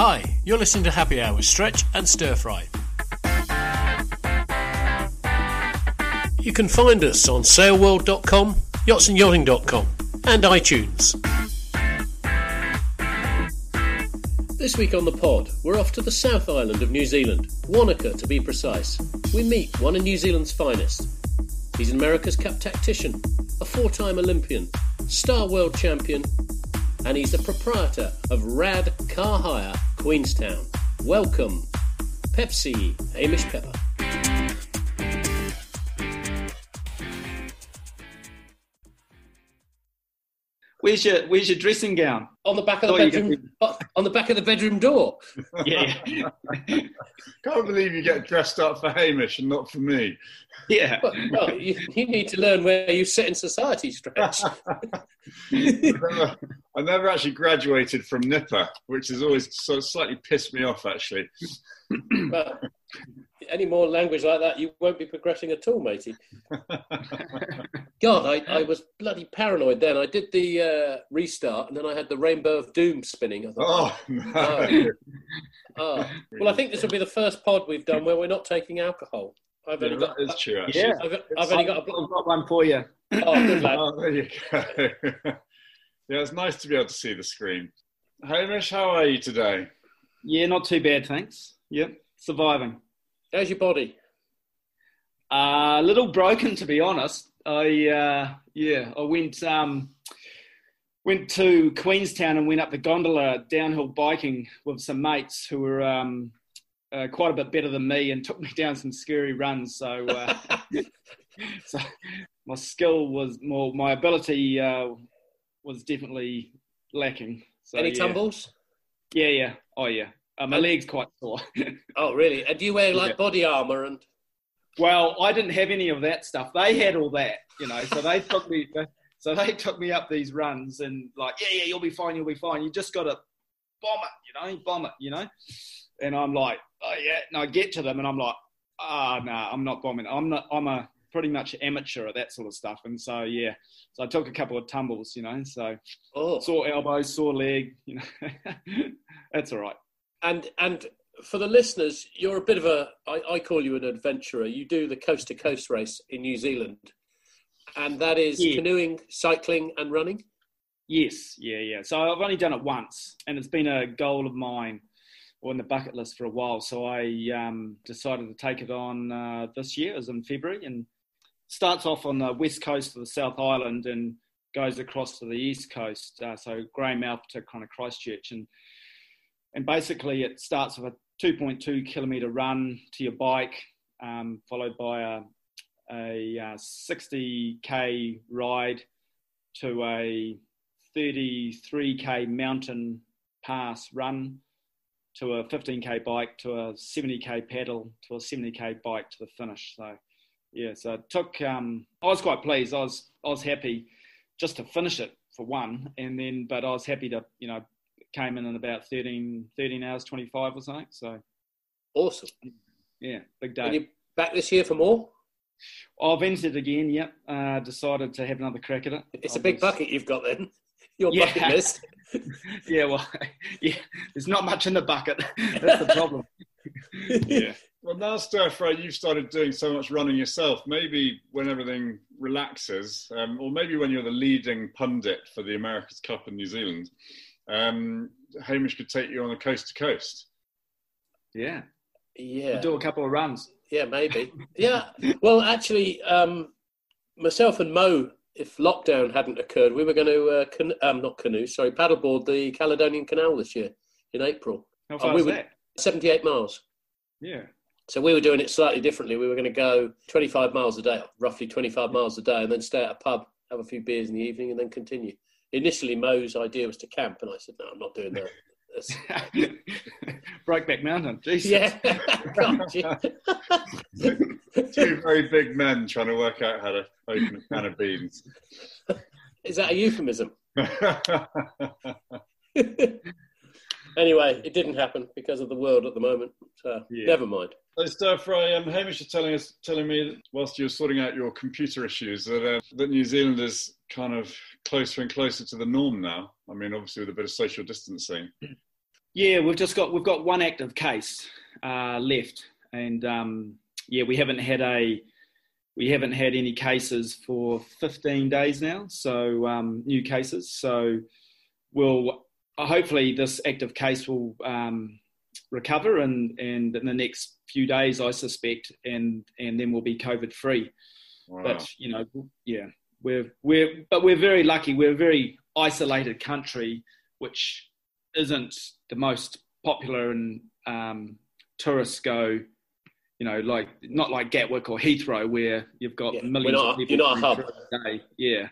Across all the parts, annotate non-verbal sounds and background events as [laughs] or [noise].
Hi, you're listening to Happy Hour with Stretch and Stir Fry. You can find us on sailworld.com, yachtsandyachting.com, and iTunes. This week on the pod, we're off to the South Island of New Zealand, Wanaka to be precise. We meet one of New Zealand's finest. He's an America's Cup tactician, a four time Olympian, star world champion, and he's the proprietor of Rad Car Hire, Queenstown. Welcome, Pepsi, Hamish Pepper. Where's your Where's your dressing gown? On the back of the Thought you bedroom, [laughs] on the back of the bedroom door. [laughs] Yeah, Can't believe you get dressed up for Hamish and not for me. yeah. Well, well, you, you need to learn where you sit in society, Stretch. I [laughs] never, I never actually graduated from Nipper, which has always sort of slightly pissed me off, actually. [clears throat] but any more language like that, you won't be progressing at all, matey. [laughs] God, I, I was bloody paranoid then. I did the uh, restart, and then I had the Rainbow of Doom spinning. I thought, Oh, no. [laughs] oh. well, I think this will be the first pod we've done where we're not taking alcohol. I've Yeah, only got, that is true, actually. Yeah. I've, I've only got a. I've got one for you. [clears throat] Oh, good lad. Oh, there you go. [laughs] yeah, it's nice to be able to see the screen. Hamish, how are you today? Yeah, not too bad, thanks. Yep, surviving. How's your body? Uh, a little broken, to be honest. I uh, yeah, I went um, went to Queenstown and went up the gondola downhill biking with some mates who were um, uh, quite a bit better than me and took me [laughs] down some scary runs. So, uh, [laughs] so my skill was more, my ability uh, was definitely lacking. So, Any yeah. tumbles? Yeah, yeah. Oh, yeah. Uh, my leg's quite sore. [laughs] Oh, really? And do you wear like Yeah. body armour and? Well, I didn't have any of that stuff. They had all that, you know. So they took me. [laughs] So they took me up these runs and like, yeah, yeah, you'll be fine, you'll be fine. You just got to bomb it, you know, bomb it, you know. And I'm like, oh yeah. And I get to them and I'm like, ah, no, I'm not bombing. I'm not. I'm a pretty much amateur at that sort of stuff. And so yeah, so I took a couple of tumbles, you know. So Oh, sore elbow, sore leg, you know. [laughs] That's all right. And and for the listeners, you're a bit of a. I, I call you an adventurer. You do the coast to coast race in New Zealand, and that is Yeah. canoeing, cycling, and running. Yes, yeah, yeah. So I've only done it once, and it's been a goal of mine, or in the bucket list for a while. So I um, decided to take it on uh, this year, as in February, and starts off on the west coast of the South Island and goes across to the east coast, uh, so Greymouth to kind of Christchurch, and and basically it starts with a 2.2 kilometre run to your bike, um, followed by a a uh, 60k ride to a 33k mountain pass run to a 15k bike to a 70k pedal to a 70k bike to the finish. So yeah, so it took. Um, I was quite pleased. I was I was happy just to finish it for one, and then but I was happy to you know came in in about 13, 13 hours 25 or something. So Awesome. yeah, big And day. you back this year for more? I've entered again. Yep, uh, decided to have another crack at it. It's a big was- bucket you've got then. [laughs] Your Yeah. bucket list. [laughs] yeah, well, [laughs] yeah, there's not much in the bucket. That's the problem. yeah. Well, now, Stir Fry, you've started doing so much running yourself. Maybe when everything relaxes, um, or maybe when you're the leading pundit for the America's Cup in New Zealand, um, Hamish could take you on a coast to coast. Yeah. Yeah. We'll do a couple of runs. Yeah, maybe. Yeah. Well, actually, um, myself and Mo, if lockdown hadn't occurred, we were going to uh, can- um, not canoe, sorry, paddleboard the Caledonian Canal this year in April, How Oh, far we is would- that? seventy-eight miles. Yeah. So we were doing it slightly differently. We were going to go twenty-five miles a day, roughly twenty-five miles a day, and then stay at a pub, have a few beers in the evening, and then continue. Initially, Mo's idea was to camp, and I said, "No, I'm not doing that." That's- [laughs] Brokeback Mountain. Jesus. yeah. [laughs] God, yeah. Two very big men trying to work out how to open a can of beans. Is that a euphemism? [laughs] anyway, it didn't happen because of the world at the moment. So Yeah. never mind. So, Stir Fry, um, Hamish is telling us, telling me, whilst you were sorting out your computer issues, that uh, that New Zealand is kind of closer and closer to the norm now. I mean, obviously with a bit of social distancing. Yeah, we've just got we've got one active case uh, left, and um, yeah, we haven't had a we haven't had any cases for 15 days now, so um, new cases. So we'll hopefully this active case will um, recover and, and in the next few days, I suspect, and and then we'll be COVID free. Wow. But you know, yeah, we're we're but we're very lucky. We're a very isolated country, which isn't the most popular and um, tourists go. You know, like not like Gatwick or Heathrow, where you've got yeah, millions not, of people you're not a hub. a day. Yeah,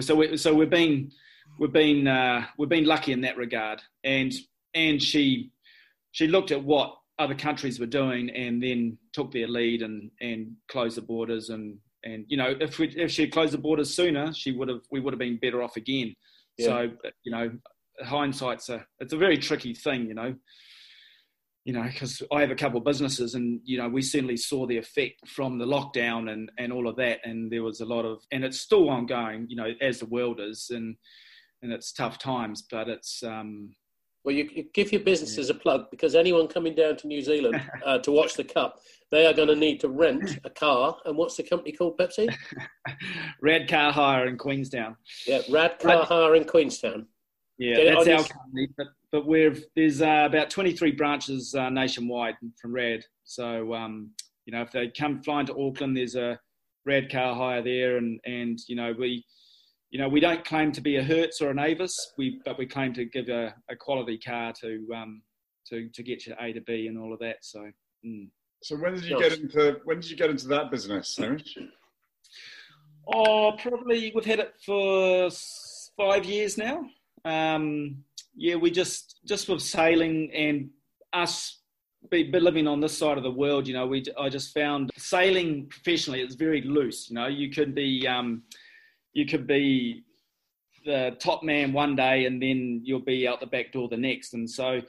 so we, so we've been we've been uh, we've been lucky in that regard, and and she she looked at what other countries were doing and then took their lead and and closed the borders and and you know if we, if she had closed the borders sooner, she would have we would have been better off again. Yeah. So you know, hindsight's a it's a very tricky thing, you know. You know, because I have a couple of businesses, and you know, we certainly saw the effect from the lockdown and and all of that, and there was a lot of, and it's still ongoing, you know, as the world is, and and it's tough times, but it's um, well, you, you give your businesses a plug because anyone coming down to New Zealand [laughs] uh, to watch the Cup, they are going to need to rent a car. And what's the company called, Pepsi? [laughs] Rad Car Hire in Queenstown. Yeah, Rad Car Rad... Hire in Queenstown. Yeah, that's our company. But, but we've there's uh, about 23 branches uh, nationwide from Rad. So um, you know, if they come flying to Auckland, there's a Rad Car Hire there, and and you know we you know, we don't claim to be a Hertz or an Avis, we, but we claim to give a, a quality car to, um, to, to get you A to B and all of that. So, mm. so when did you get into, when did you get into that business, Hamish? Oh, probably we've had it for five years now. Um, yeah, we just, just with sailing and us be, be living on this side of the world, you know, we, I just found sailing professionally, it's very loose. You know, you could be, um, you could be the top man one day and then you'll be out the back door the next. And so,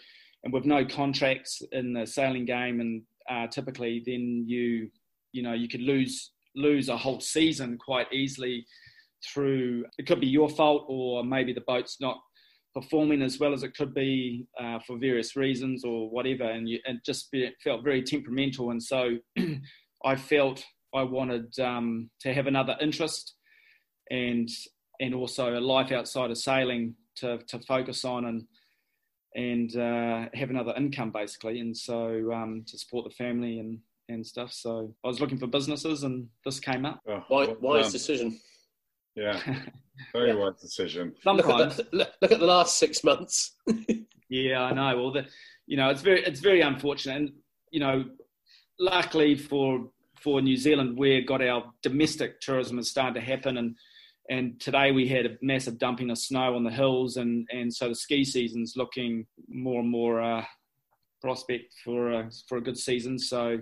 and with no contracts in the sailing game, and uh, typically then you, you know, you could lose lose a whole season quite easily through. It could be your fault, or maybe the boat's not performing as well as it could be uh, for various reasons or whatever. And you, it just be, felt very temperamental. And so, [clears throat] I felt I wanted um, to have another interest and and also a life outside of sailing to to focus on and and uh, have another income basically, and so um, to support the family and and stuff. So I was looking for businesses, and this came up. Oh, wise, wise decision. Yeah, [laughs] very yeah. wise decision. Sometimes look at, the, look at the last six months. [laughs] yeah, I know. Well, the, you know, it's very it's very unfortunate, and you know, luckily for for New Zealand, we got our domestic tourism is starting to happen, and and today we had a massive dumping of snow on the hills, and, and so the ski season's looking more and more uh, prospect for a, for a good season. So,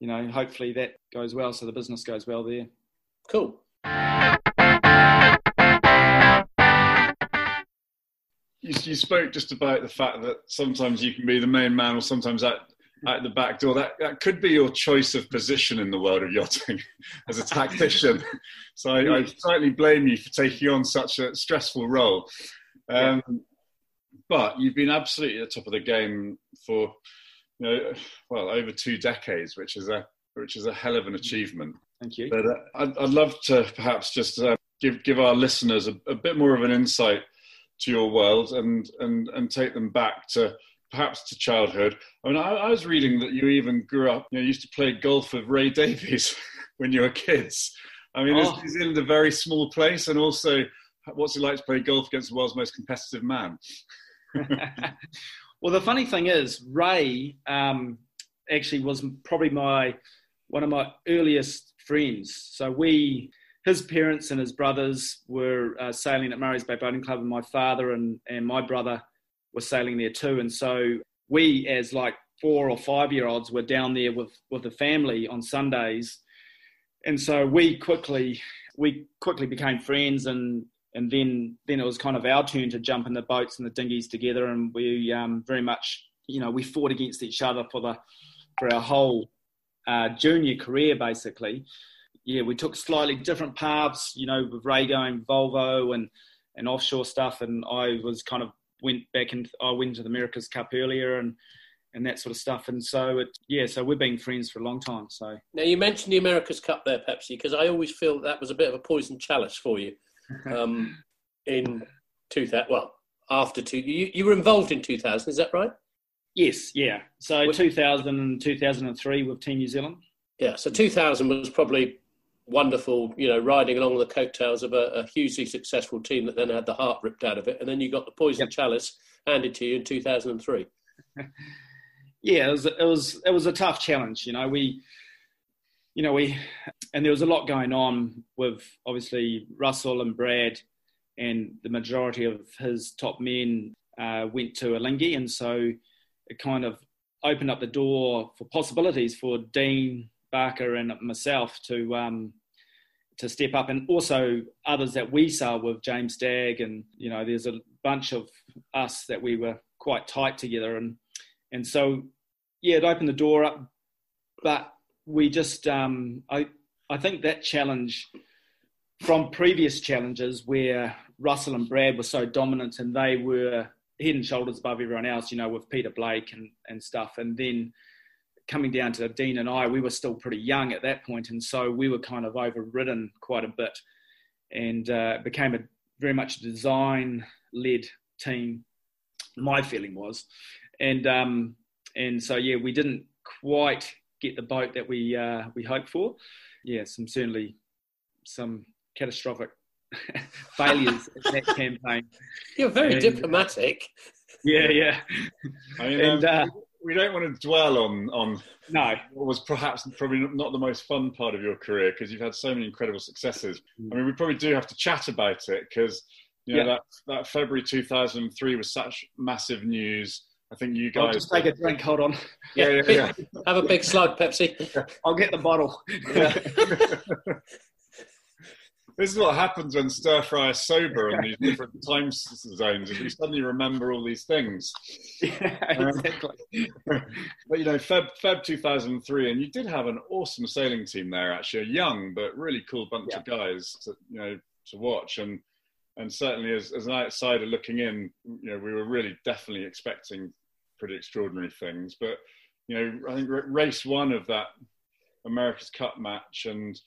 you know, hopefully that goes well, so the business goes well there. Cool. You, you spoke just about the fact that sometimes you can be the main man, or sometimes that at the back door. That that could be your choice of position in the world of yachting [laughs] as a tactician. [laughs] so I, I, slightly blame you for taking on such a stressful role. Um, yeah. But you've been absolutely at the top of the game for you know well over two decades, which is a which is a hell of an achievement. Thank you. But uh, I'd, I'd, love to perhaps just uh, give give our listeners a, a bit more of an insight to your world and and and take them back to perhaps to childhood. I mean, I, I, was reading that you even grew up, you know, used to play golf with Ray [laughs] Davies when you were kids. I mean, oh. is, is a very small place? And also, what's it like to play golf against the world's most competitive man? well, the funny thing is, Ray um, actually was probably my one of my earliest friends. So we, his parents and his brothers were uh, sailing at Murray's Bay Boating Club, and my father and, and my brother was sailing there too. And so we, as like four or five year olds, were down there with, with the family on Sundays. And so we quickly, we quickly became friends and, and then, then it was kind of our turn to jump in the boats and the dinghies together. And we um, very much, you know, we fought against each other for the, for our whole uh, junior career, basically. Yeah, we took slightly different paths, you know, with Ray going Volvo and, and offshore stuff. And I was kind of went back and I went to the America's Cup earlier and and that sort of stuff. And so it, yeah, so we've been friends for a long time. So now you mentioned the America's Cup there, Pepsi, because I always feel that was a bit of a poison chalice for you um, [laughs] in 2000. Well, after two, you, you were involved in 2000, is that right? Yes, yeah. So what, 2000 2003 with Team New Zealand. Yeah, so 2000 was probably wonderful, you know, riding along the coattails of a, a, hugely successful team that then had the heart ripped out of it, and then you got the poison yep. chalice handed to you in 2003. [laughs] yeah, it was it was it was a tough challenge. You know, we, you know, we, and there was a lot going on with obviously Russell and Brad, and the majority of his top men uh, went to Alinghi, and so it kind of opened up the door for possibilities for Dean Barker and myself to um, to step up, and also others that we saw with James Dagge, and you know, there's a bunch of us that we were quite tight together, and and so yeah, it opened the door up, but we just um, I I think that challenge from previous challenges where Russell and Brad were so dominant and they were head and shoulders above everyone else, you know, with Peter Blake and, and stuff. And then coming down to Dean and I, we were still pretty young at that point, and so we were kind of overridden quite a bit, and uh, became a very much design-led team. My feeling was, and um, and so yeah, we didn't quite get the boat that we uh, we hoped for. Yeah, some certainly some catastrophic [laughs] failures in that [laughs] campaign. You're very and, diplomatic. Yeah, yeah. I mean, and, um, uh, we don't want to dwell on on no what was perhaps probably not the most fun part of your career because you've had so many incredible successes. Mm. I mean, we probably do have to chat about it because you know yeah. that that February 2003 was such massive news. I think you guys. I'll just take a drink. Hold on. Yeah, yeah, yeah. [laughs] Have a big slug, Pepsi. I'll get the bottle. [laughs] [laughs] This is what happens when stir fry is sober in these different time zones. Is we suddenly remember all these things. [laughs] Yeah, um, exactly. Um, [laughs] but you know, Feb Feb 2003, and you did have an awesome sailing team there. Actually, a young but really cool bunch yeah. of guys to you know to watch, and and certainly as as an outsider looking in, you know, we were really definitely expecting pretty extraordinary things. But you know, I think race one of that America's Cup match and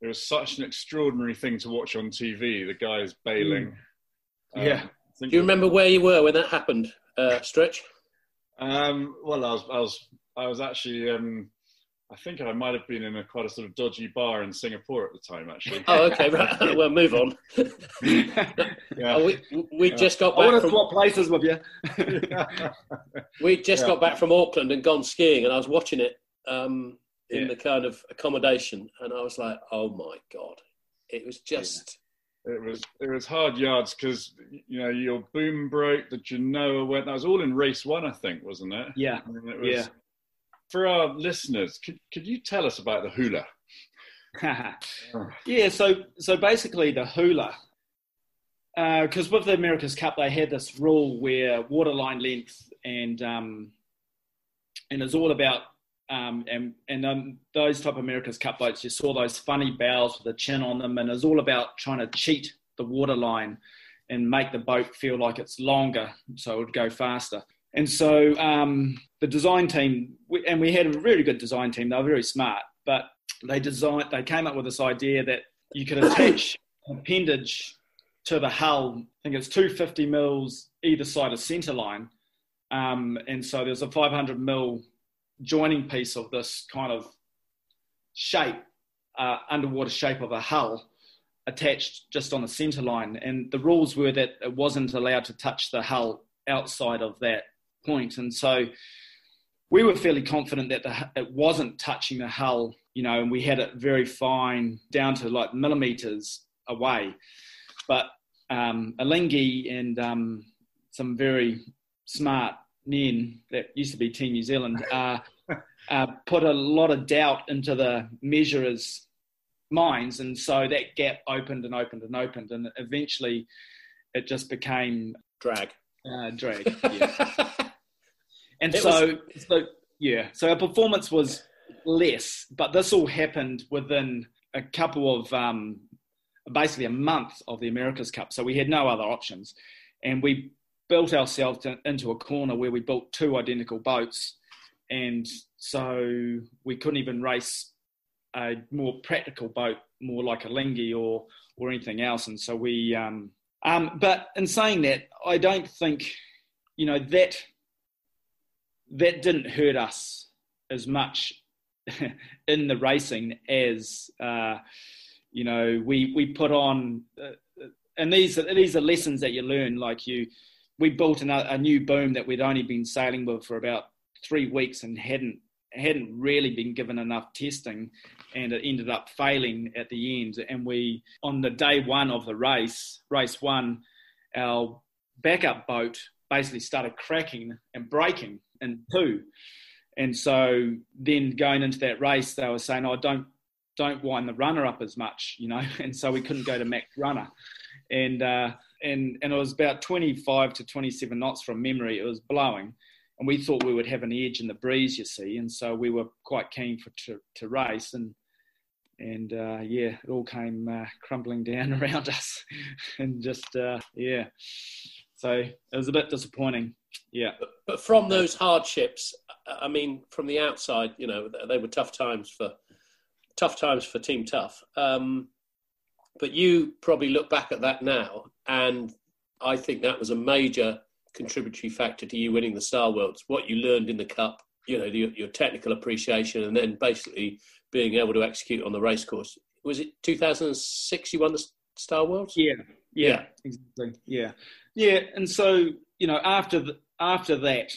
it was such an extraordinary thing to watch on TV. The guys bailing. Mm. Yeah. Um, Do you remember where you were when that happened, uh, Stretch? Um, well, I was, I was, I was actually. Um, I think I might have been in a quite a sort of dodgy bar in Singapore at the time, actually. oh, okay. Right. [laughs] well, move on. [laughs] yeah. Oh, we we yeah. just got back I want to from swap places with you. we just yeah. got back from Auckland and gone skiing, and I was watching it um, in yeah. the kind of accommodation, and I was like, oh my god, it was just. It was it was hard yards because you know your boom broke, the Genoa went. That was all in race one, I think, wasn't it? Yeah. I mean, it was, yeah. For our listeners, could could you tell us about the hula? [laughs] yeah. So so basically the hula, because uh, with the America's Cup they had this rule where waterline length and um, and it's all about um, and and um, those type of America's Cup boats, you saw those funny bows with a chin on them, and it's all about trying to cheat the waterline and make the boat feel like it's longer, so it would go faster. And so um, the design team, and we had a really good design team. They were very smart, but they designed, they came up with this idea that you could attach an appendage to the hull. I think it's 250 mils either side of centre line, um, and so there's a 500 mil joining piece of this kind of shape, uh, underwater shape of a hull attached just on the center line. And the rules were that it wasn't allowed to touch the hull outside of that point. And so we were fairly confident that the, it wasn't touching the hull, you know, and we had it very fine down to like millimeters away. But um, Alinghi and um, some very smart men that used to be Team New Zealand uh, uh, put a lot of doubt into the measurers' minds, and so that gap opened and opened and opened, and eventually it just became drag. Uh, drag, [laughs] yeah. and so, was... so yeah, so our performance was less, but this all happened within a couple of um, basically a month of the America's Cup, so we had no other options, and we built ourselves to, into a corner where we built two identical boats, and so we couldn't even race a more practical boat, more like Alinghi or or anything else. And so we, um, um, but in saying that, I don't think, you know, that that didn't hurt us as much [laughs] in the racing as uh, you know we we put on uh, and these are, these are lessons that you learn like you we built a, a new boom that we'd only been sailing with for about three weeks and hadn't hadn't really been given enough testing and it ended up failing at the end. And we on the day one of the race race one our backup boat basically started cracking and breaking in two. And so then going into that race they were saying oh don't don't wind the runner up as much you know? [laughs] And so we couldn't go to max runner. And uh, and and it was about 25 to 27 knots from memory it was blowing and we thought we would have an edge in the breeze, you see, and so we were quite keen for to, to race, and and uh, yeah, it all came uh, crumbling [laughs] down around us, and just uh, yeah, so it was a bit disappointing. Yeah, but, but, from those hardships, I mean, from the outside, you know, they were tough times for tough times for Team Tough. Um, but you probably look back at that now, and I think that was a major contributory factor to you winning the Star Worlds? What you learned in the Cup, you know, the, your technical appreciation, and then basically being able to execute on the racecourse. Was it 2006 you won the Star Worlds? Yeah, yeah, yeah, exactly. Yeah, yeah. And so you know, after the, after that,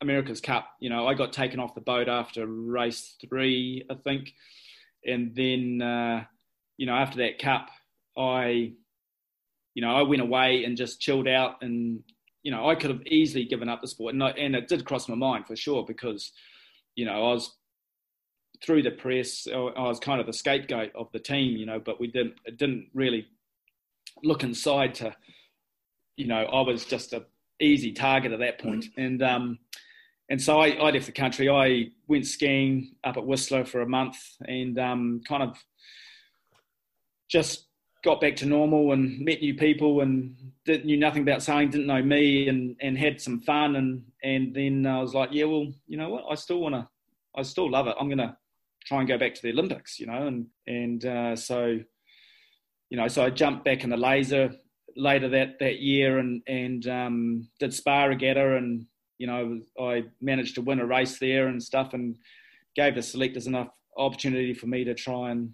America's Cup, you know, I got taken off the boat after race three, I think, and then uh, you know, after that Cup, I you know, I went away and just chilled out and you know, I could have easily given up the sport, and, I, and it did cross my mind for sure because, you know, I was through the press, I was kind of the scapegoat of the team, you know, but we didn't, it didn't really look inside to, you know, I was just a easy target at that point. Mm-hmm. and um, and so I, I, left the country. I went skiing up at Whistler for a month, and um, kind of just got back to normal and met new people and did, knew nothing about sailing, didn't know me, and and had some fun. And and then I was like, yeah, well, you know what? I still want to, I still love it. I'm gonna try and go back to the Olympics, you know. And and uh, so, you know, so I jumped back in the laser later that that year and and um, did Spa Regatta, and you know, I managed to win a race there and stuff, and gave the selectors enough opportunity for me to try and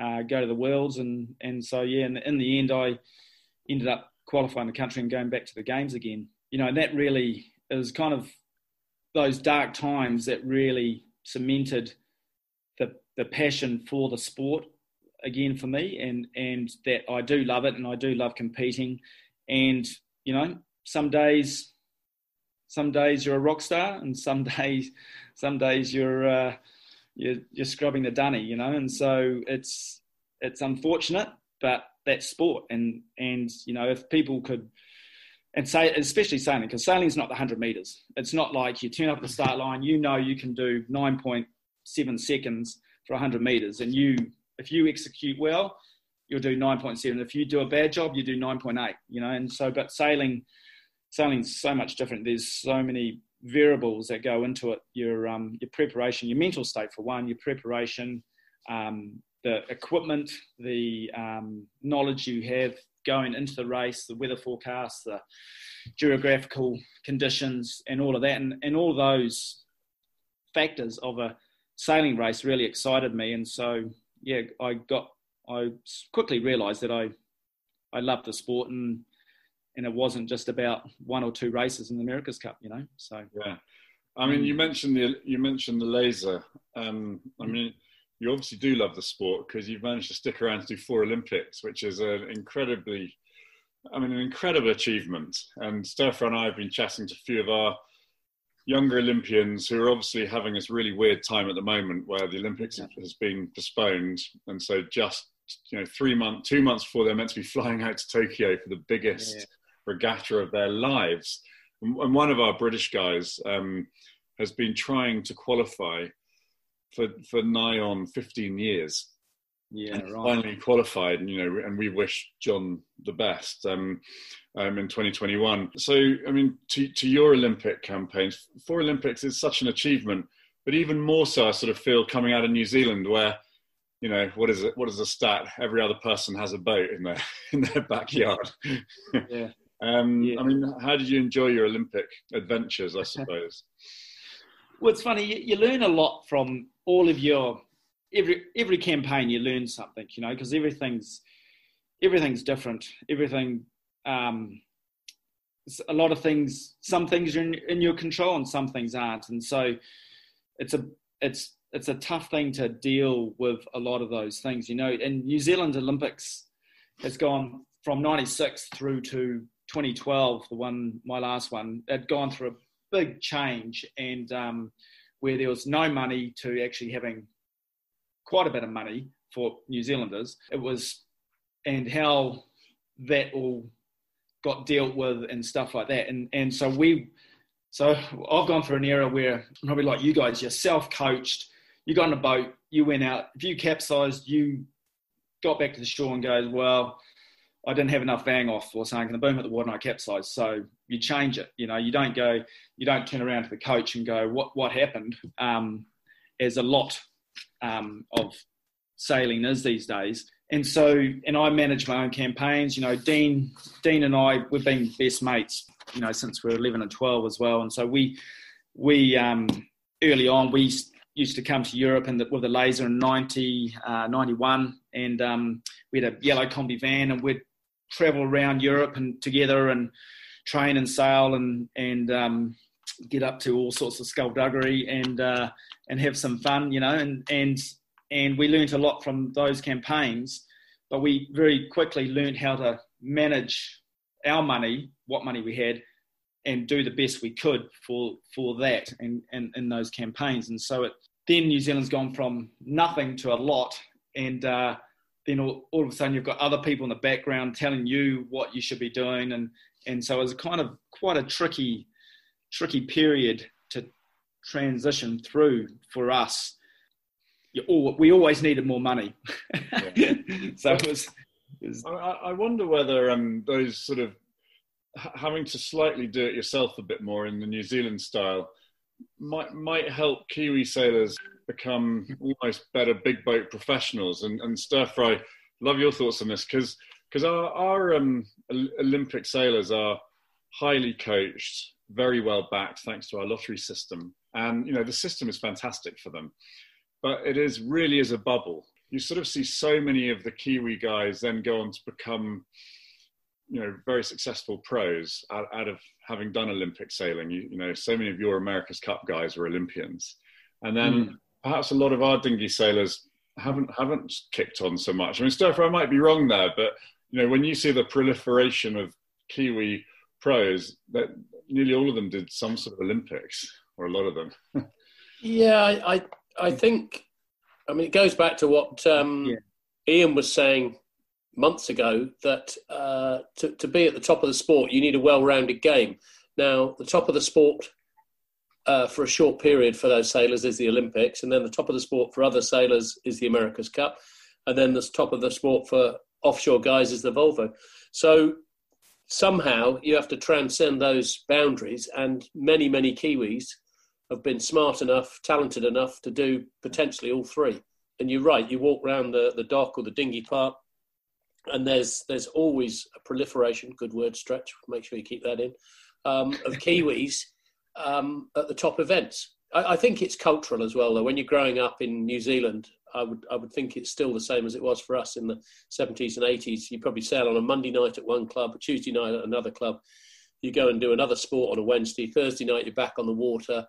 uh, go to the worlds. And and so yeah in, in the end I ended up qualifying the country and going back to the games again. You know and that really is kind of those dark times that really cemented the the passion for the sport again for me. And and that I do love it and I do love competing. And you know some days some days you're a rock star and some [laughs] days some days you're uh, you're, you're scrubbing the dunny, you know, and so it's it's unfortunate, but that's sport, and and you know if people could and say especially sailing because sailing is not the 100 meters. It's not like you turn up the start line you know you can do 9.7 seconds for 100 meters. And you if you execute well you'll do 9.7 if you do a bad job you do 9.8 you know? And so but sailing sailing's so much different. There's so many variables that go into it your um, your preparation your mental state for one your preparation um, the equipment the um, knowledge you have going into the race the weather forecast the geographical conditions and all of that. And, and all those factors of a sailing race really excited me. And so yeah i got i quickly realized that i i love the sport and and it wasn't just about one or two races in the America's Cup, you know. So yeah, I mean, you mentioned the you mentioned the laser. Um, I mm. mean, you obviously do love the sport because you've managed to stick around to do four Olympics, which is an incredibly, I mean, an incredible achievement. And Steph and I have been chatting to a few of our younger Olympians who are obviously having this really weird time at the moment where the Olympics yeah. has been postponed, and so just you know three months, two months before they're meant to be flying out to Tokyo for the biggest. Yeah regatta of their lives. And one of our British guys um, has been trying to qualify for, for nigh on 15 years. Yeah, right. Finally qualified, you know, and we wish John the best um, um, in 2021. So, I mean, to, to your Olympic campaigns, four Olympics is such an achievement, but even more so, I sort of feel coming out of New Zealand where you know what is it what is the stat every other person has a boat in their [laughs] in their backyard yeah um, yeah. I mean, how did you enjoy your Olympic adventures? I [laughs] suppose. well, it's funny. You, you, learn a lot from all of your every every campaign. You learn something, you know, because everything's everything's different. Everything, um, a lot of things. Some things are in, in your control, and some things aren't. And so, it's a it's it's a tough thing to deal with a lot of those things, you know. And New Zealand Olympics has gone from 96 through to 2012, the one, my last one, had gone through a big change and um, where there was no money to actually having quite a bit of money for New Zealanders. It was, and how that all got dealt with and stuff like that. And, and so we, so I've gone through an era where probably like you guys, you're self-coached, you got on a boat, you went out, if you capsized, you got back to the shore and goes, well, I didn't have enough bang off or something, and the boom at the water and I capsized. So you change it. You know, you don't go, you don't turn around to the coach and go, what what happened? Um, as a lot um, of sailing is these days. And so, and I manage my own campaigns. You know, Dean, Dean and I, we've been best mates. You know, since we are 11 and 12 as well. And so we, we um, early on we used to come to Europe and with the laser in 90, uh, 91, and um, we had a yellow combi van, and we'd travel around Europe and together and train and sail and and um, get up to all sorts of skullduggery and uh, and have some fun, you know. And and and we learned a lot from those campaigns, but we very quickly learned how to manage our money, what money we had, and do the best we could for for that and in, in, in those campaigns. And so it then New Zealand's gone from nothing to a lot, and uh, then all, all, of a sudden you've got other people in the background telling you what you should be doing. And and so it was kind of quite a tricky tricky period to transition through for us. All, we always needed more money. Yeah. [laughs] so it was, it was... I, I, wonder whether um, those sort of having to slightly do it yourself a bit more in the new zealand style might might help kiwi sailors become almost better big boat professionals. And, and Stir Fry, love your thoughts on this because because our, our um, Olympic sailors are highly coached, very well backed, thanks to our lottery system. And you know the system is fantastic for them, but it is really is a bubble. You sort of see so many of the Kiwi guys then go on to become, you know, very successful pros out, out of having done Olympic sailing. You, you, know, so many of your America's Cup guys were Olympians, and then mm perhaps a lot of our dinghy sailors haven't haven't kicked on so much. I mean, Steph, I might be wrong there, but you know, when you see the proliferation of Kiwi pros, that nearly all of them did some sort of Olympics, or a lot of them. [laughs] yeah, I, I, I think. I mean, it goes back to what um, yeah. Ian was saying months ago that uh, to, to be at the top of the sport, you need a well-rounded game. Now, the top of the sport uh, for a short period for those sailors is the Olympics, and then the top of the sport for other sailors is the America's Cup, and then the top of the sport for offshore guys is the Volvo. So somehow you have to transcend those boundaries, and many, many Kiwis have been smart enough, talented enough to do potentially all three. And you're right, you walk around the, the dock or the dinghy park, and there's there's always a proliferation, good word stretch, make sure you keep that in, um, of [laughs] Kiwis um, at the top events. I, I, think it's cultural as well, though. When you're growing up in New Zealand, I would I would think it's still the same as it was for us in the 70s and 80s. You probably sail on a Monday night at one club, a Tuesday night at another club. You go and do another sport on a Wednesday. Thursday night, you're back on the water.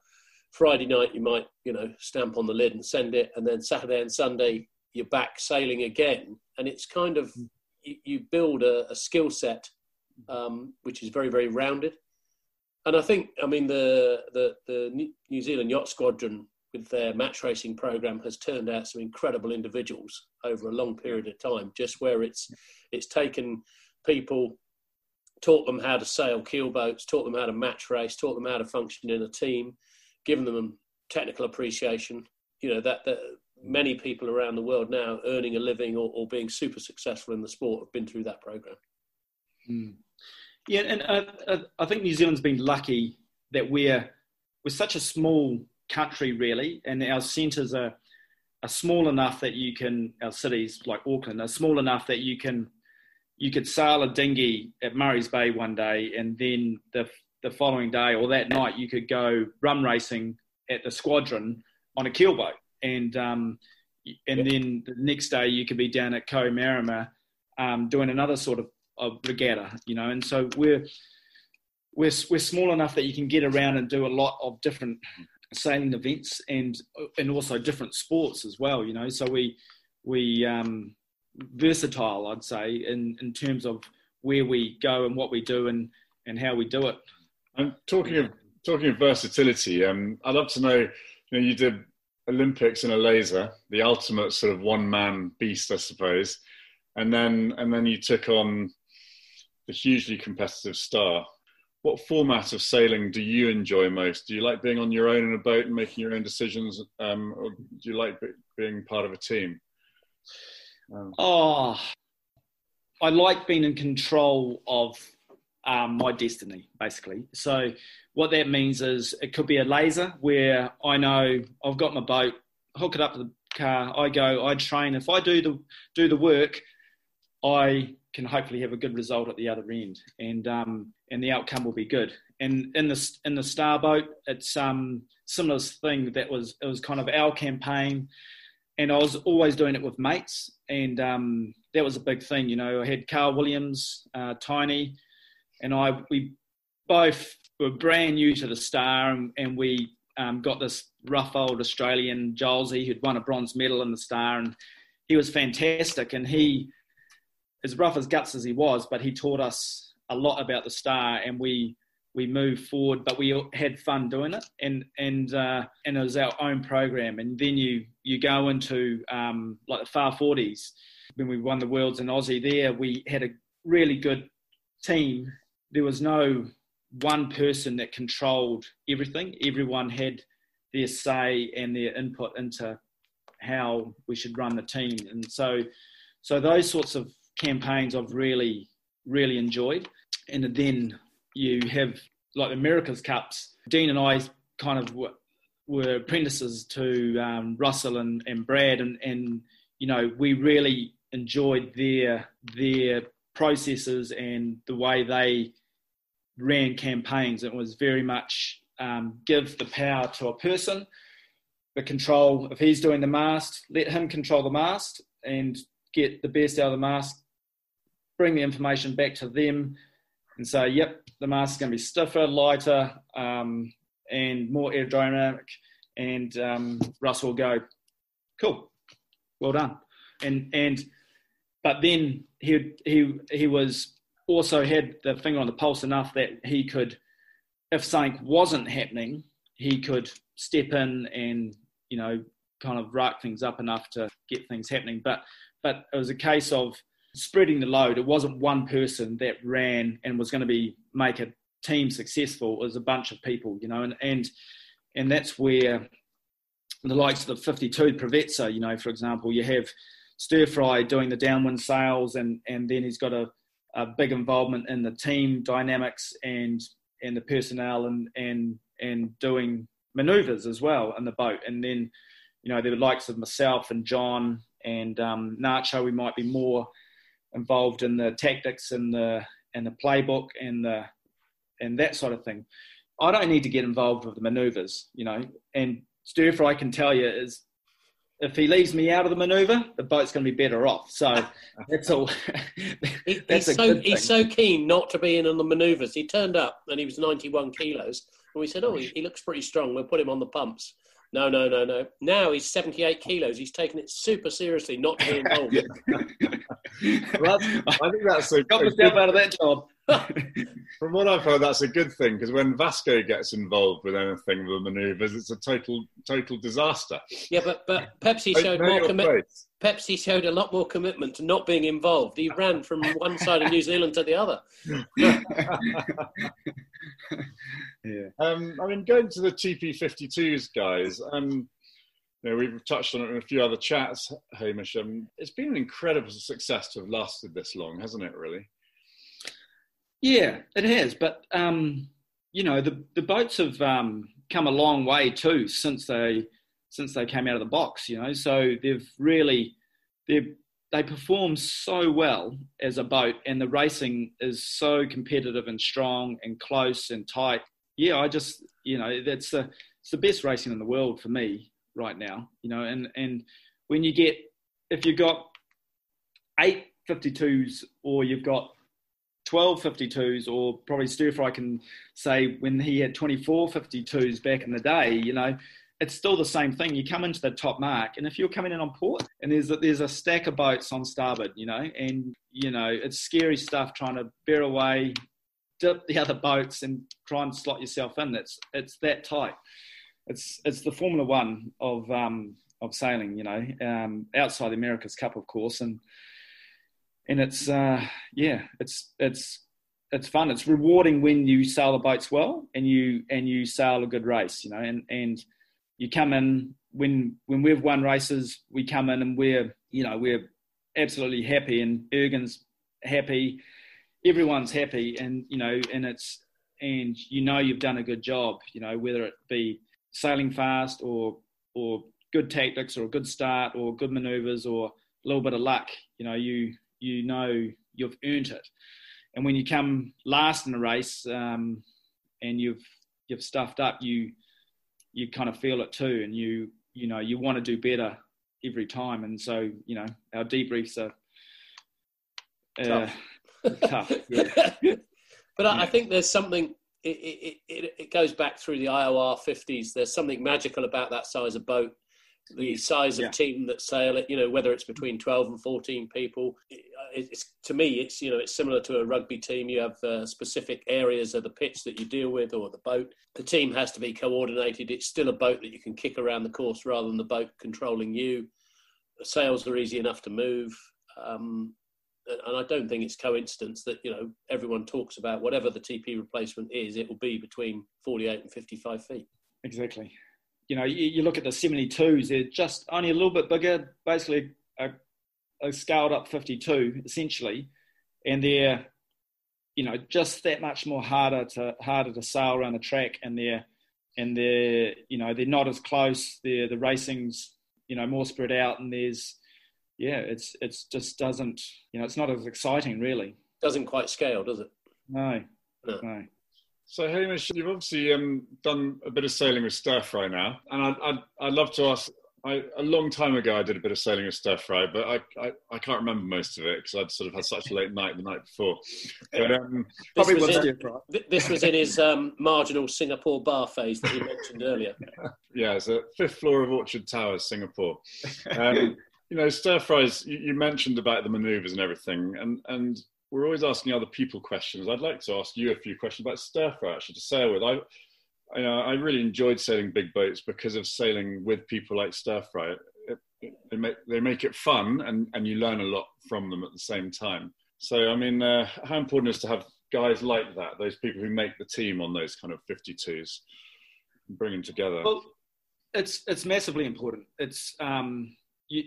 Friday night, you might you know stamp on the lid and send it, and then Saturday and Sunday, you're back sailing again. And it's kind of you, you build a, a skill set um, which is very very rounded and I think, I mean, the, the, the New Zealand Yacht Squadron with their match racing program has turned out some incredible individuals over a long period of time. Just where it's it's taken people, taught them how to sail keelboats, taught them how to match race, taught them how to function in a team, given them technical appreciation. You know that, that many people around the world now earning a living or, or being super successful in the sport have been through that program. Mm. Yeah, and uh, uh, I think New Zealand's been lucky that we're we're such a small country, really, and our centres are are small enough that you can. Our cities like Auckland are small enough that you can you could sail a dinghy at Murray's Bay one day, and then the the following day or that night you could go rum racing at the squadron on a keelboat, and um, and then the next day you could be down at Kohimarama um, doing another sort of, of regatta, you know. And so we're we're we're small enough that you can get around and do a lot of different sailing events and and also different sports as well, you know. So we we um, versatile, I'd say, in in terms of where we go and what we do and and how we do it. And talking of talking of versatility, um, I'd love to know. You know, you did Olympics in a laser, the ultimate sort of one man beast, I suppose, and then and then you took on the hugely competitive star. What format of sailing do you enjoy most? Do you like being on your own in a boat and making your own decisions, um, or do you like being part of a team? Um, oh, I like being in control of um, my destiny, basically. So what that means is it could be a laser where I know I've got my boat, hook it up to the car, I go, I train. If I do the do the work, I can hopefully have a good result at the other end, and um, and the outcome will be good. And in the in the starboat, it's um similar thing that was it was kind of our campaign, and I was always doing it with mates, and um, that was a big thing. You know, I had Carl Williams, uh, Tiny, and I we both were brand new to the star, and, and we um, got this rough old Australian Gilesy who'd won a bronze medal in the star, and he was fantastic. And he, as rough as guts as he was, but he taught us a lot about the star, and we we moved forward, but we had fun doing it, and and uh, and it was our own program. And then you you go into um, like the Farr forties when we won the worlds in Aussie. There we had a really good team there was no one person that controlled everything. Everyone had their say and their input into how we should run the team. And so, so those sorts of campaigns I've really, really enjoyed. And then you have like America's Cups. Dean and I kind of were, apprentices to um, Russell and, and Brad, and, and you know we really enjoyed their their processes and the way they ran campaigns. It was very much um, give the power to a person, the control. If he's doing the mast, let him control the mast and get the best out of the mast. Bring the information back to them and say, "Yep, the mast is going to be stiffer, lighter, um, and more aerodynamic." And um, Russell will go, "Cool, well done." And and but then he he he was also had the finger on the pulse enough that he could, if something wasn't happening, he could step in and you know kind of rack things up enough to get things happening. But but it was a case of spreading the load. It wasn't one person that ran and was going to be make a team successful. It was a bunch of people, you know, and and and that's where the likes of the 52 Provezza, you know, for example, you have Stir Fry doing the downwind sails, and and then he's got a, a big involvement in the team dynamics and and the personnel and and and doing maneuvers as well in the boat. And then you know the likes of myself and John and um, Nacho, we might be more involved in the tactics and the and the playbook and the and that sort of thing. I don't need to get involved with the maneuvers, you know. And Stir Fry I can tell you is if he leaves me out of the manoeuvre, the boat's going to be better off. So [laughs] that's all. [laughs] that's he's, so, he's so keen not to be in on the manoeuvres. He turned up and he was 91 kilos. And we said, oh, he, he looks pretty strong. We'll put him on the pumps. No, no, no, no. Now he's 78 kilos. He's taken it super seriously not to be involved. [laughs] well, I think that's a, got myself out of that job. [laughs] From what I've heard, that's a good thing because when Vasco gets involved with anything with the manoeuvres, it's a total total disaster. Yeah, but but Pepsi showed more commitment. Pepsi showed a lot more commitment to not being involved. He ran from one side of New Zealand to the other. [laughs] yeah. Um, I mean, going to the TP52s, guys. Um, you know, we've touched on it in a few other chats, Hamish. Um, it's been an incredible success to have lasted this long, hasn't it? Really. Yeah, it has. But um, you know, the the boats have um, come a long way too since they since they came out of the box. You know, so they've really they they perform so well as a boat, and the racing is so competitive and strong and close and tight. Yeah, I just you know that's the it's the best racing in the world for me right now. You know, and and when you get if you've got eight 52s or you've got 12 52s or probably stir fry can say when he had 24 52s back in the day you know it's still the same thing you come into the top mark and if you're coming in on port and there's a, there's a stack of boats on starboard you know and you know it's scary stuff trying to bear away dip the other boats and try and slot yourself in. It's it's that tight. It's it's the formula one of um of sailing you know um outside the america's cup of course and and it's uh, yeah, it's it's it's fun. It's rewarding when you sail the boats well and you and you sail a good race, you know, and and you come in when when we've won races, we come in and we're you know we're absolutely happy and Ergin's happy, everyone's happy, and you know, and it's and you know you've done a good job, you know, whether it be sailing fast or or good tactics or a good start or good manoeuvres or a little bit of luck, you know, you you know you've earned it. And when you come last in a race um, and you've you've stuffed up, you you kind of feel it too, and you you know you want to do better every time. And so you know our debriefs are uh, tough. tough yeah. [laughs] but I, I think there's something. It, it, it, it goes back through the IOR 50s. There's something magical about that size of boat the size of yeah. team that sail it, you know, whether it's between 12 and 14 people. It's, to me, it's, you know, it's similar to a rugby team. You have uh, specific areas of the pitch that you deal with or the boat. The team has to be coordinated. It's still a boat that you can kick around the course rather than the boat controlling you. The sails are easy enough to move. Um, and I don't think it's coincidence that, you know, everyone talks about whatever the TP replacement is, it will be between 48 and 55 feet. Exactly you know, you, you, look at the 72s, they're just only a little bit bigger, basically a, a, scaled up 52 essentially, and they're, you know, just that much more harder to harder to sail around the track, and they're and they're you know they're not as close. They're the racing's you know more spread out, and there's yeah, it's it's just doesn't you know it's not as exciting really. Doesn't quite scale, does it? No, no. no. So Hamish, you've obviously um, done a bit of sailing with stir fry now, and I'd, I'd, I'd love to ask. I, a long time ago, I did a bit of sailing with stir fry, but I, I, I can't remember most of it because I'd sort of had such a late night the night before. But, um, this, was in, this, was in, his um, marginal Singapore bar phase that you mentioned earlier. [laughs] yeah, it's a fifth floor of Orchard Towers, Singapore. [laughs] You know, stir fries. You, mentioned about the manoeuvres and everything, and and we're always asking other people questions. I'd like to ask you a few questions about stir fry actually to sail with. I, you know, I really enjoyed sailing big boats because of sailing with people like stir fry. They, make, they make it fun and, and you learn a lot from them at the same time. So, I mean, uh, how important is to have guys like that, those people who make the team on those kind of 52s, bring them together? Well, it's, it's massively important. It's, um, you,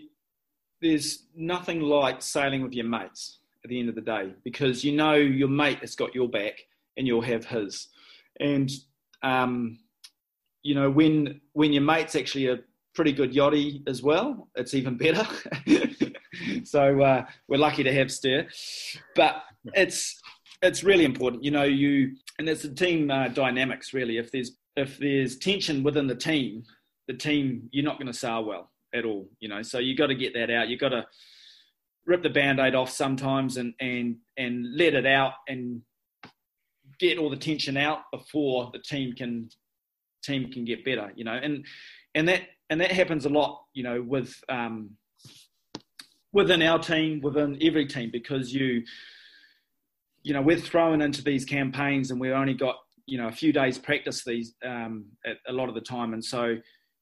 there's nothing like sailing with your mates at the end of the day because you know your mate has got your back and you'll have his. And um, you know when when your mate's actually a pretty good yachty as well, it's even better. [laughs] so uh, we're lucky to have Stir, but it's it's really important. You know you and it's the team uh, dynamics really. If there's if there's tension within the team, the team you're not going to sail well at all. You know, so you got to get that out. You got to rip the band-aid off sometimes and and and let it out and get all the tension out before the team can team can get better you know and and that and that happens a lot you know with um, within our team within every team because you you know we're thrown into these campaigns and we've only got you know a few days practice these um, at a lot of the time and so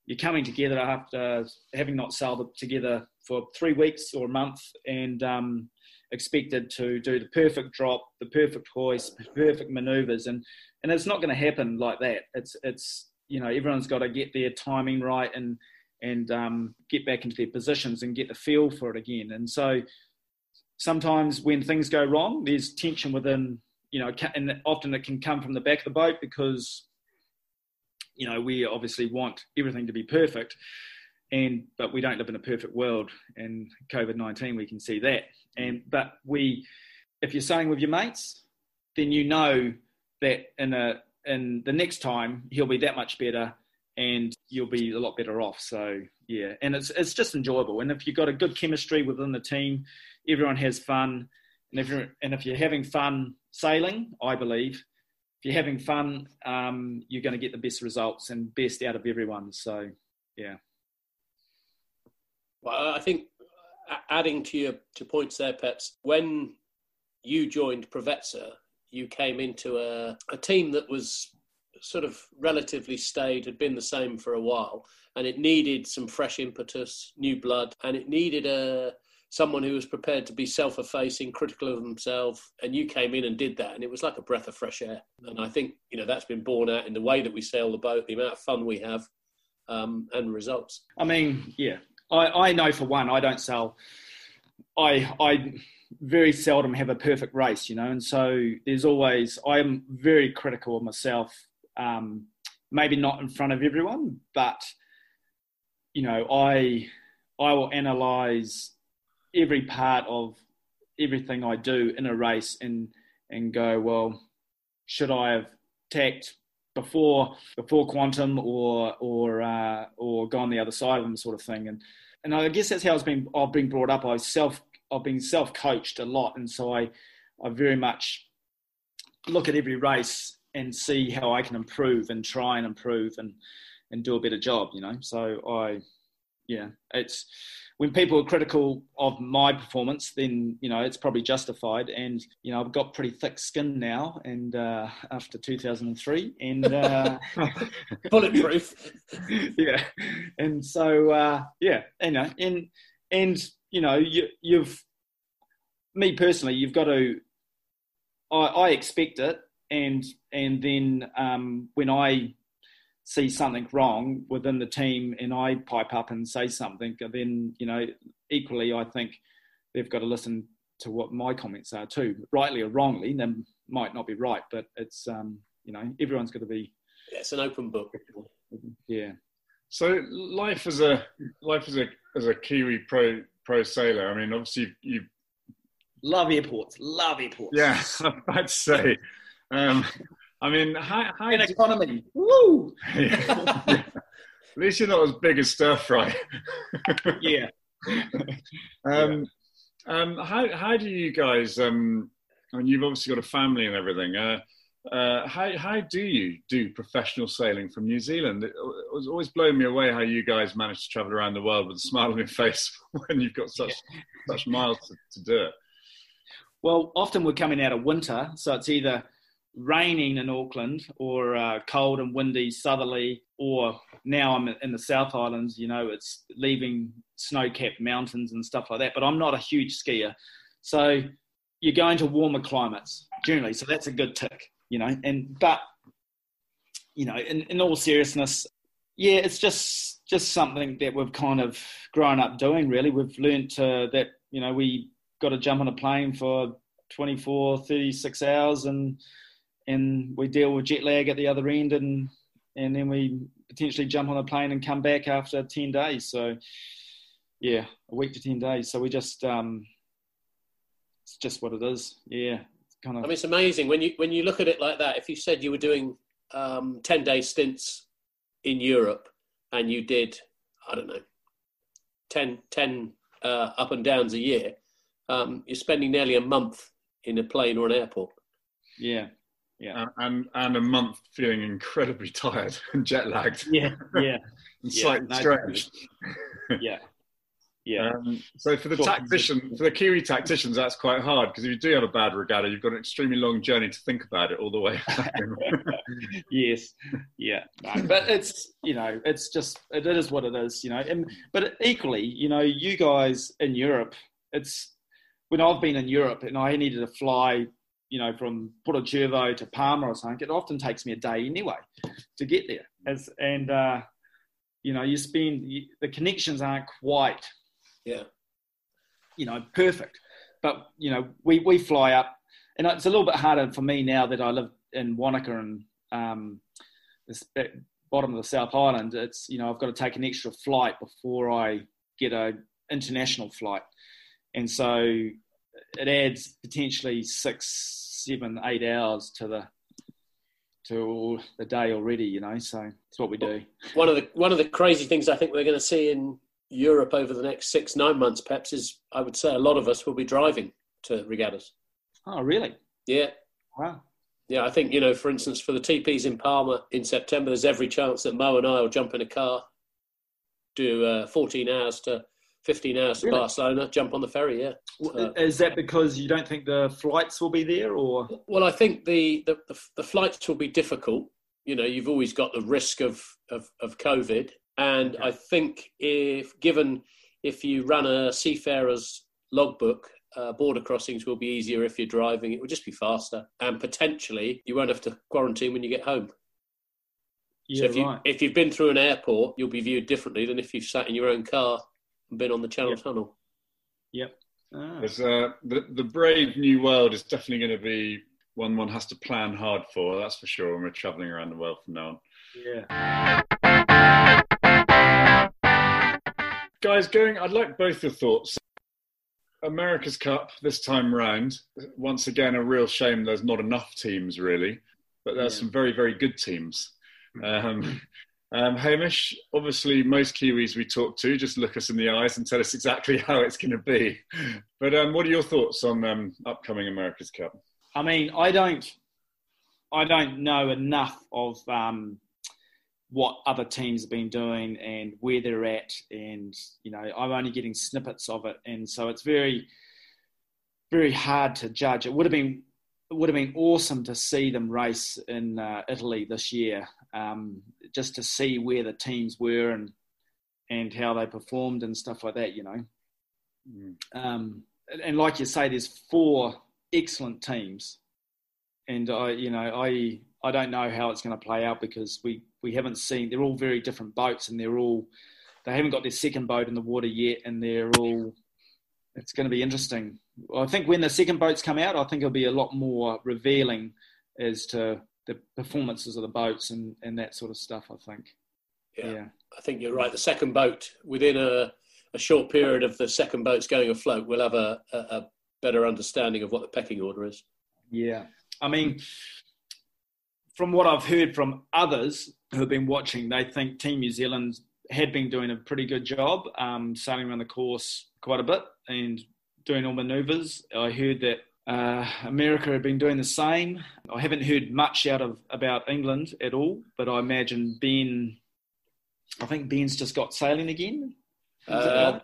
you're coming together after having not sailed together for three weeks or a month and um, expected to do the perfect drop, the perfect hoist, [laughs] perfect manoeuvres, and and it's not going to happen like that. It's it's you know everyone's got to get their timing right and and um, get back into their positions and get the feel for it again. And so sometimes when things go wrong, there's tension within, you know, and often it can come from the back of the boat because, you know, we obviously want everything to be perfect. And but we don't live in a perfect world, and COVID nineteen we can see that. And but we, if you're sailing with your mates, then you know that in a in the next time he'll be that much better and you'll be a lot better off. So yeah, and it's it's just enjoyable. And if you've got a good chemistry within the team, everyone has fun. And if you're and if you're having fun sailing, I believe, if you're having fun, um, you're going to get the best results and best out of everyone. So yeah. Well, I think adding to your to points there, Pets, when you joined Provezza, you came into a, a team that was sort of relatively stayed, had been the same for a while, and it needed some fresh impetus, new blood, and it needed a someone who was prepared to be self-effacing, critical of himself, and you came in and did that, and it was like a breath of fresh air. And I think you know that's been borne out in the way that we sail the boat, the amount of fun we have, um, and results. I mean, yeah, I, I know for one, I don't sell. I I very seldom have a perfect race, you know, and so there's always I'm very critical of myself. Um, maybe not in front of everyone, but you know, I I will analyze every part of everything I do in a race and and go, well, should I have tacked before before quantum or or uh, or gone the other side of them, sort of thing, and and I guess that's how I've been I've been brought up. I self I've been self coached a lot, and so I I very much look at every race and see how I can improve and try and improve and and do a better job. You know, so I yeah, it's when people are critical of my performance, then you know it's probably justified. And you know I've got pretty thick skin now, and uh, after 2003, and uh, [laughs] bulletproof. [laughs] yeah, and so uh, yeah, you know, and and you know, you, you've me personally, you've got to. I, I expect it, and and then um, when I see something wrong within the team and I pipe up and say something, then you know, equally, I think they've got to listen to what my comments are too, rightly or wrongly. They might not be right, but it's um, you know, everyone's got to be. Yeah, it's an open book. Yeah. So life as a life as a as a Kiwi pro pro sailor. I mean, obviously you love airports, love airports. Yeah, I'm about to say. Um, I mean, high, how an economy. Woo! [laughs] [laughs] At least you're not as big as stir fry. yeah. um, um, how how do you guys? Um, I mean, you've obviously got a family and everything. Uh, uh, how how do you do professional sailing from New Zealand? It was always blowing me away how you guys manage to travel around the world with a smile on your [laughs] face when you've got such yeah. such miles to, to do it. Well, often we're coming out of winter, so it's either raining in Auckland or uh, cold and windy, southerly, or now I'm in the South Islands. You know, it's leaving snow-capped mountains and stuff like that. But I'm not a huge skier, so you're going to warmer climates generally. So that's a good tick you know. And but you know, in, in all seriousness, yeah, it's just just something that we've kind of grown up doing. Really, we've learnt that you know we got to jump on a plane for 24, 36 hours, and and we deal with jet lag at the other end, and and then we potentially jump on a plane and come back after 10 days. So yeah, a week to 10 days. So we just um, it's just what it is. Yeah, kind of. I mean, it's amazing when you when you look at it like that. If you said you were doing um, ten day stints in Europe and you did, I don't know, 10, 10 uh, up and downs a year, um, you're spending nearly a month in a plane or an airport. Yeah. Yeah. Uh, and and a month feeling incredibly [laughs] tired and jet lagged. Yeah, yeah. [laughs] and yeah, slightly stretched. [laughs] yeah, yeah. Um, so for the tactician, for the Kiwi tacticians, that's quite hard because if you do have a bad regatta, you've got an extremely long journey to think about it all the way. yes, yeah, no, but it's you know it's just it is what it is, you know. And but equally, you know, you guys in Europe, it's when I've been in Europe and I needed to fly, you know, from Porto Cervo to Palma or something, it often takes me a day anyway to get there. As and uh, you know, you spend you, the connections aren't quite, yeah, you know, perfect. But you know, we we fly up, and it's a little bit harder for me now that I live in Wanaka and um, this bottom of the South Island. It's you know, I've got to take an extra flight before I get a international flight, and so it adds potentially six, seven, eight hours to the to the day already, you know. So it's what we do. One of the one of the crazy things I think we're going to see in Europe over the next six nine months, perhaps, is I would say a lot of us will be driving to regattas. Oh, really? Yeah. Wow. Yeah, I think you know, for instance, for the TPs in Palma in September, there's every chance that Mo and I will jump in a car, do uh, 14 hours to 15 hours to really? Barcelona, jump on the ferry. Yeah. Uh, is that because you don't think the flights will be there, or? Well, I think the, the, the, the flights will be difficult. You know, you've always got the risk of, of, of COVID. And okay. I think if given if you run a seafarer's logbook, uh, border crossings will be easier if you're driving. It will just be faster, and potentially you won't have to quarantine when you get home. Yeah, so if you right. if you've been through an airport, you'll be viewed differently than if you've sat in your own car been on the Channel yep. Tunnel. Yep. Ah. Uh, the the brave new world is definitely going to be one one has to plan hard for. That's for sure. When we're travelling around the world from now on. Yeah. Guys, going. I'd like both your thoughts. America's Cup this time round. Once again, a real shame. There's not enough teams really, but there's yeah. some very very good teams. Um, um, Hamish, obviously, most Kiwis we talk to just look us in the eyes and tell us exactly [laughs] how it's going to be. But um, what are your thoughts on um, upcoming America's Cup? I mean, I don't, I don't know enough of um, what other teams have been doing and where they're at, and you know, I'm only getting snippets of it, and so it's very, very hard to judge. It would have been it would have been awesome to see them race in uh, Italy this year, um, just to see where the teams were and and how they performed and stuff like that. You know, mm. um, and like you say, there's four excellent teams, and I, you know, I I don't know how it's going to play out because we we haven't seen. They're all very different boats, and they're all they haven't got their second boat in the water yet, and they're all. It's going to be interesting I think when the second boats come out, I think it'll be a lot more revealing as to the performances of the boats and, and that sort of stuff. I think. Yeah, yeah. I think you're right. The second boat within a, a short period of the second boats going afloat, we'll have a, a, a better understanding of what the pecking order is. Yeah, I mean, from what I've heard from others who have been watching, they think Team New Zealand had been doing a pretty good job um, sailing around the course quite a bit and doing all manoeuvres. I heard that uh, America had been doing the same. I haven't heard much out of about England at all, but I imagine Ben. I think Ben's just got sailing again. Uh,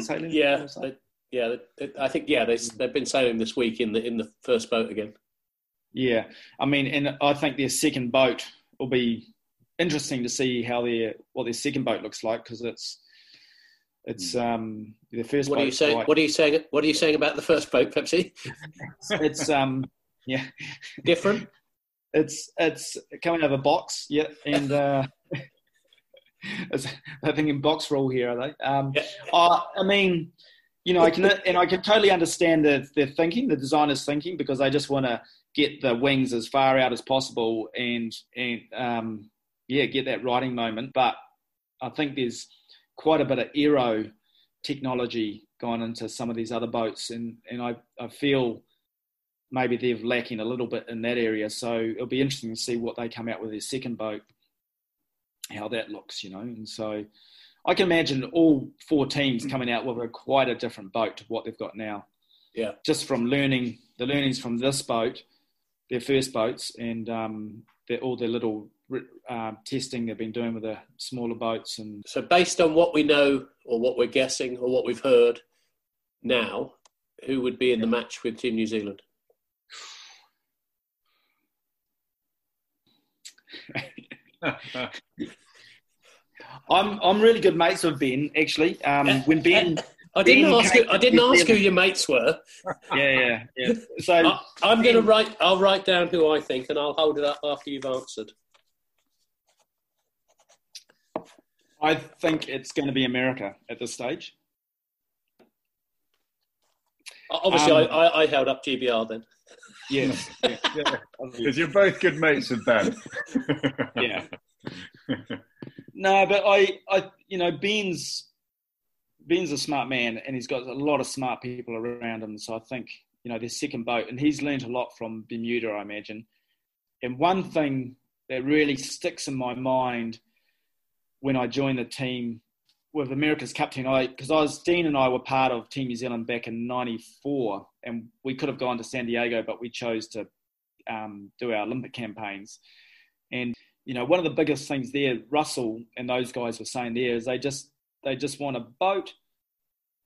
sailing yeah, they, yeah. They, I think yeah, they, they've been sailing this week in the in the first boat again. Yeah, I mean, and I think their second boat will be interesting to see how their what their second boat looks like because it's it's hmm. um, the first. What are you saying? Quite... What are you saying? What are you saying about the first boat, Pepsi? it's um, yeah, different. It's it's coming out of a box, yeah, and uh, [laughs] it's, I think in box roll here, are they? Um, yeah. uh, I mean, you know, I can and I can totally understand the their thinking, the designers' thinking, because they just want to get the wings as far out as possible and and um, yeah, get that riding moment. But I think there's quite a bit of aero technology gone into some of these other boats, and and I, I feel maybe they're lacking a little bit in that area. So it'll be interesting to see what they come out with their second boat, how that looks, you know. And so I can imagine all four teams hmm. coming out with a quite a different boat to what they've got now. Yeah, just from learning the learnings from this boat, their first boats, and um, all their little uh, testing they've been doing with the smaller boats. And so, based on what we know, or what we're guessing, or what we've heard now, who would be in the match with Team New Zealand? [laughs] I'm I'm really good mates with Ben. Actually, um, [laughs] when Ben. I didn't ben ask. You, I didn't ask who your mates were. Yeah, yeah, yeah. [laughs] So I, am going to write. I'll write down who I think, and I'll hold it up after you've answered. I think it's going to be America at this stage. Obviously, um, I, I, held up GBR then. [laughs] Yes, yeah, because you're both good mates with Ben. [laughs] yeah. No, but I, I, you know, Ben's Ben's a smart man, and he's got a lot of smart people around him. So I think you know their second boat, and he's learned a lot from Bermuda, I imagine. And one thing that really sticks in my mind when I joined the team with America's Cup team, I because I was Dean and I were part of Team New Zealand back in '94, and we could have gone to San Diego, but we chose to um, do our Olympic campaigns. And you know, one of the biggest things there, Russell and those guys were saying there, is they just they just want a boat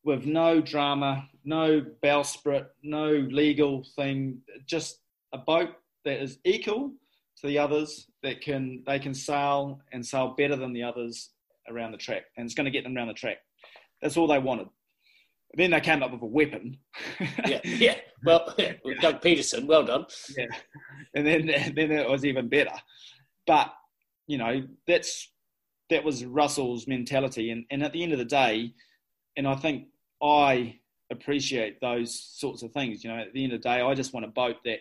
with no drama, no bowsprit, no legal thing, just a boat that is equal to the others that can they can sail and sail better than the others around the track, and it's going to get them around the track. That's all they wanted. Then they came up with a weapon. yeah, [laughs] yeah. Well, yeah. [laughs] Doug Peterson, well done. Yeah, and then [laughs] then it was even better. But you know, that's that was Russell's mentality, and and at the end of the day, and I think I appreciate those sorts of things. You know, at the end of the day, I just want a boat that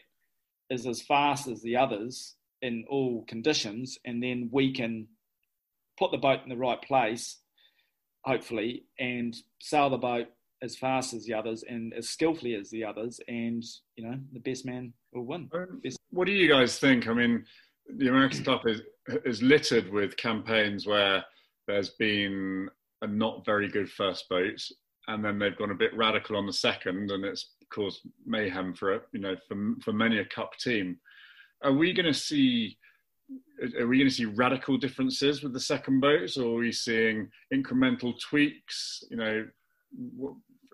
is as fast as the others in all conditions, and then we can put the boat in the right place, hopefully, and sail the boat as fast as the others and as skillfully as the others, and you know the best man will win. What do you guys think? I mean, the American Cup is is littered with campaigns where there's been a not very good first boat, and then they've gone a bit radical on the second, and it's caused mayhem for it. You know, for for many a cup team. Are we going to see are we going to see radical differences with the second boats, or are we seeing incremental tweaks? You know,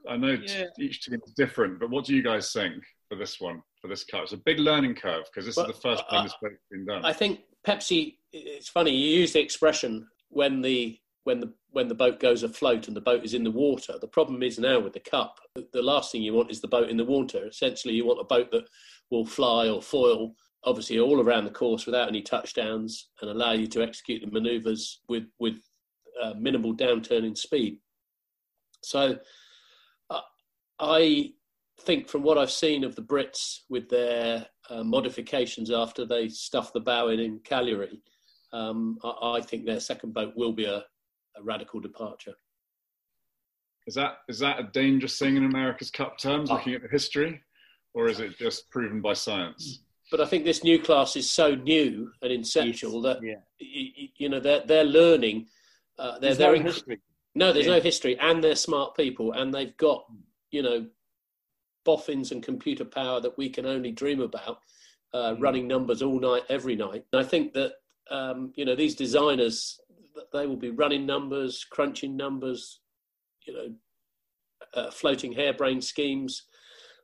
I know yeah. each team is different, but what do you guys think for this one, for this car? It's a big learning curve because this well, is the first time uh, this boat's been done. I think Pepsi. It's funny you use the expression when the when the when the boat goes afloat and the boat is in the water. The problem is now with the cup, the last thing you want is the boat in the water. Essentially, you want a boat that will fly or foil obviously all around the course without any touchdowns and allow you to execute the manoeuvres with with uh, minimal downturn in speed. So uh, I think from what I've seen of the Brits with their uh, modifications after they stuffed the bow in in Cagliari, um, I, I, think their second boat will be a, a radical departure. Is that is that a dangerous thing in America's Cup terms, looking at the history, or is it just proven by science? But I think this new class is so new and essential that yeah. you, you, know they're they're learning. Uh, they're, there's no history. No, there's yeah. no history, and they're smart people, and they've got you know boffins and computer power that we can only dream about, uh, mm. running numbers all night, every night. And I think that um, you know these designers, they will be running numbers, crunching numbers, you know, uh, floating harebrained schemes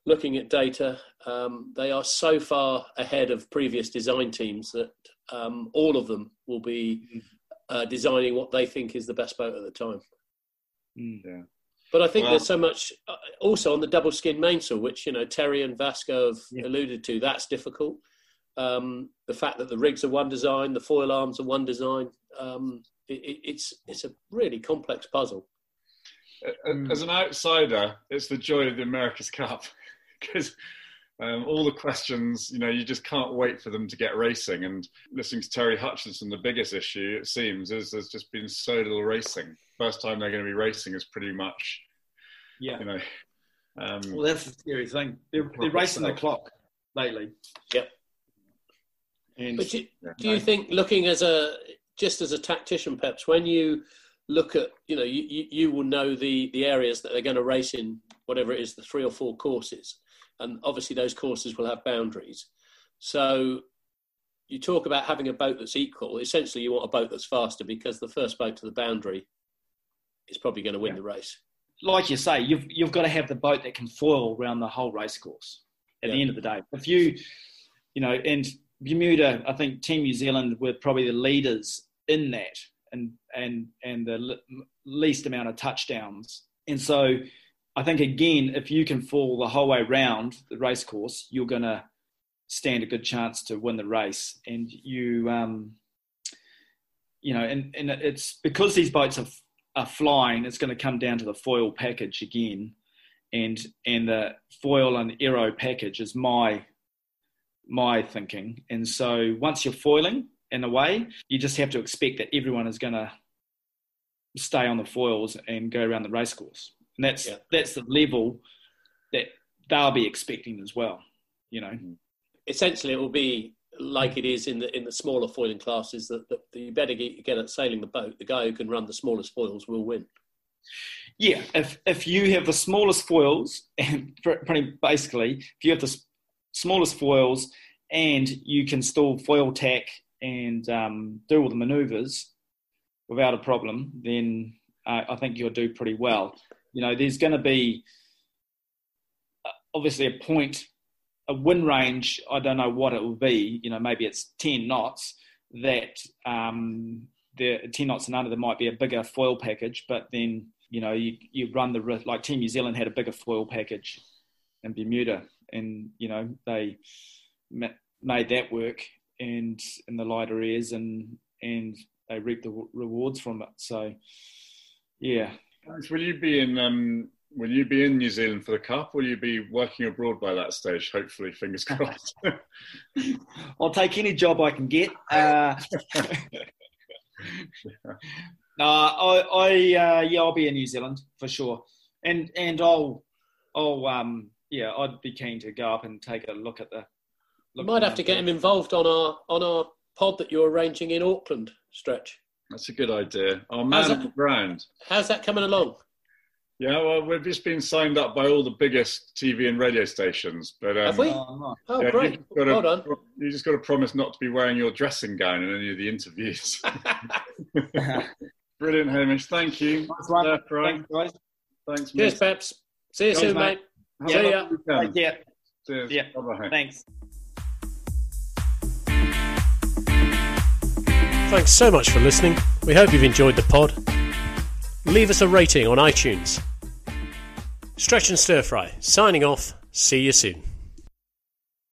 looking at data, um, they are so far ahead of previous design teams that um, all of them will be mm. uh, designing what they think is the best boat at the time. Mm. Yeah. But I think there's so much uh, also on the double skin mainsail, which you know Terry and Vasco have yeah. alluded to. That's difficult. Um, the fact that the rigs are one design, the foil arms are one design. Um, it, it's it's a really complex puzzle. As an outsider, it's the joy of the America's Cup [laughs] because um, all the questions, you know, you just can't wait for them to get racing. And listening to Terry Hutchinson, the biggest issue, it seems, is there's just been so little racing. First time they're going to be racing is pretty much, yeah. you know. Um, well, that's the scary thing. They're, they're racing the clock lately. Yep. And, but do, do you think, looking as a just as a tactician, perhaps when you look at, you know, you, you, you will know the the areas that they're going to race in, whatever it is, the three or four courses and obviously those courses will have boundaries. So you talk about having a boat that's equal. Essentially, you want a boat that's faster because the first boat to the boundary is probably going to win yeah. the race. Like you say, you've you've got to have the boat that can foil around the whole race course. At yeah. the end of the day, if you, you know, and Bermuda, I think Team New Zealand were probably the leaders in that, and and and the least amount of touchdowns. And so I think again, if you can fall the whole way round the race course, you're going to stand a good chance to win the race. And you, um, you know, and, and it's because these boats are, are flying, it's going to come down to the foil package again. And, and the foil and aero package is my, my thinking. And so once you're foiling in a way, you just have to expect that everyone is going to stay on the foils and go around the racecourse. And that's, yeah. that's the level that they'll be expecting as well, you know. Essentially, it will be like it is in the in the smaller foiling classes that, that you better get, get at sailing the boat. The guy who can run the smallest foils will win. Yeah, if if you have the smallest foils, and [laughs] pretty basically, if you have the smallest foils and you can still foil tack and um, do all the manoeuvres without a problem, then uh, I think you'll do pretty well. You know, there's going to be uh, obviously a point a wind range, I don't know what it will be. You know, maybe it's ten knots. That um, the ten knots and under there might be a bigger foil package, but then you know you you run the risk. Like Team New Zealand had a bigger foil package in Bermuda, and you know they made that work and in the lighter airs and and they reap the rewards from it. So yeah. Will you be in um, Will you be in New Zealand for the Cup? Will you be working abroad by that stage? Hopefully, fingers [laughs] crossed. I'll take any job I can get. Uh, [laughs] no, I, I uh, yeah, I'll be in New Zealand for sure, and and I'll, I'll, um, yeah, I'd be keen to go up and take a look at the. Look Might have to get him involved on our on our pod that you're arranging in Auckland. Stretch. That's a good idea. Our man on the ground. How's that coming along? Yeah, well, we've just been signed up by all the biggest TV and radio stations. But um, have we? Oh, oh yeah, great! To, well done. You just got to promise not to be wearing your dressing gown in any of the interviews. [laughs] [laughs] Brilliant, Hamish. Thank you. Nice one. Uh, Thanks, guys. Thanks, Cheers, Peps. See you soon, mate. mate. See ya. Yeah. Cheers. Yeah. Bye-bye. Thanks. Thanks so much for listening. We hope you've enjoyed the pod. Leave us a rating on iTunes Stretch and Stir Fry, signing off. See you soon.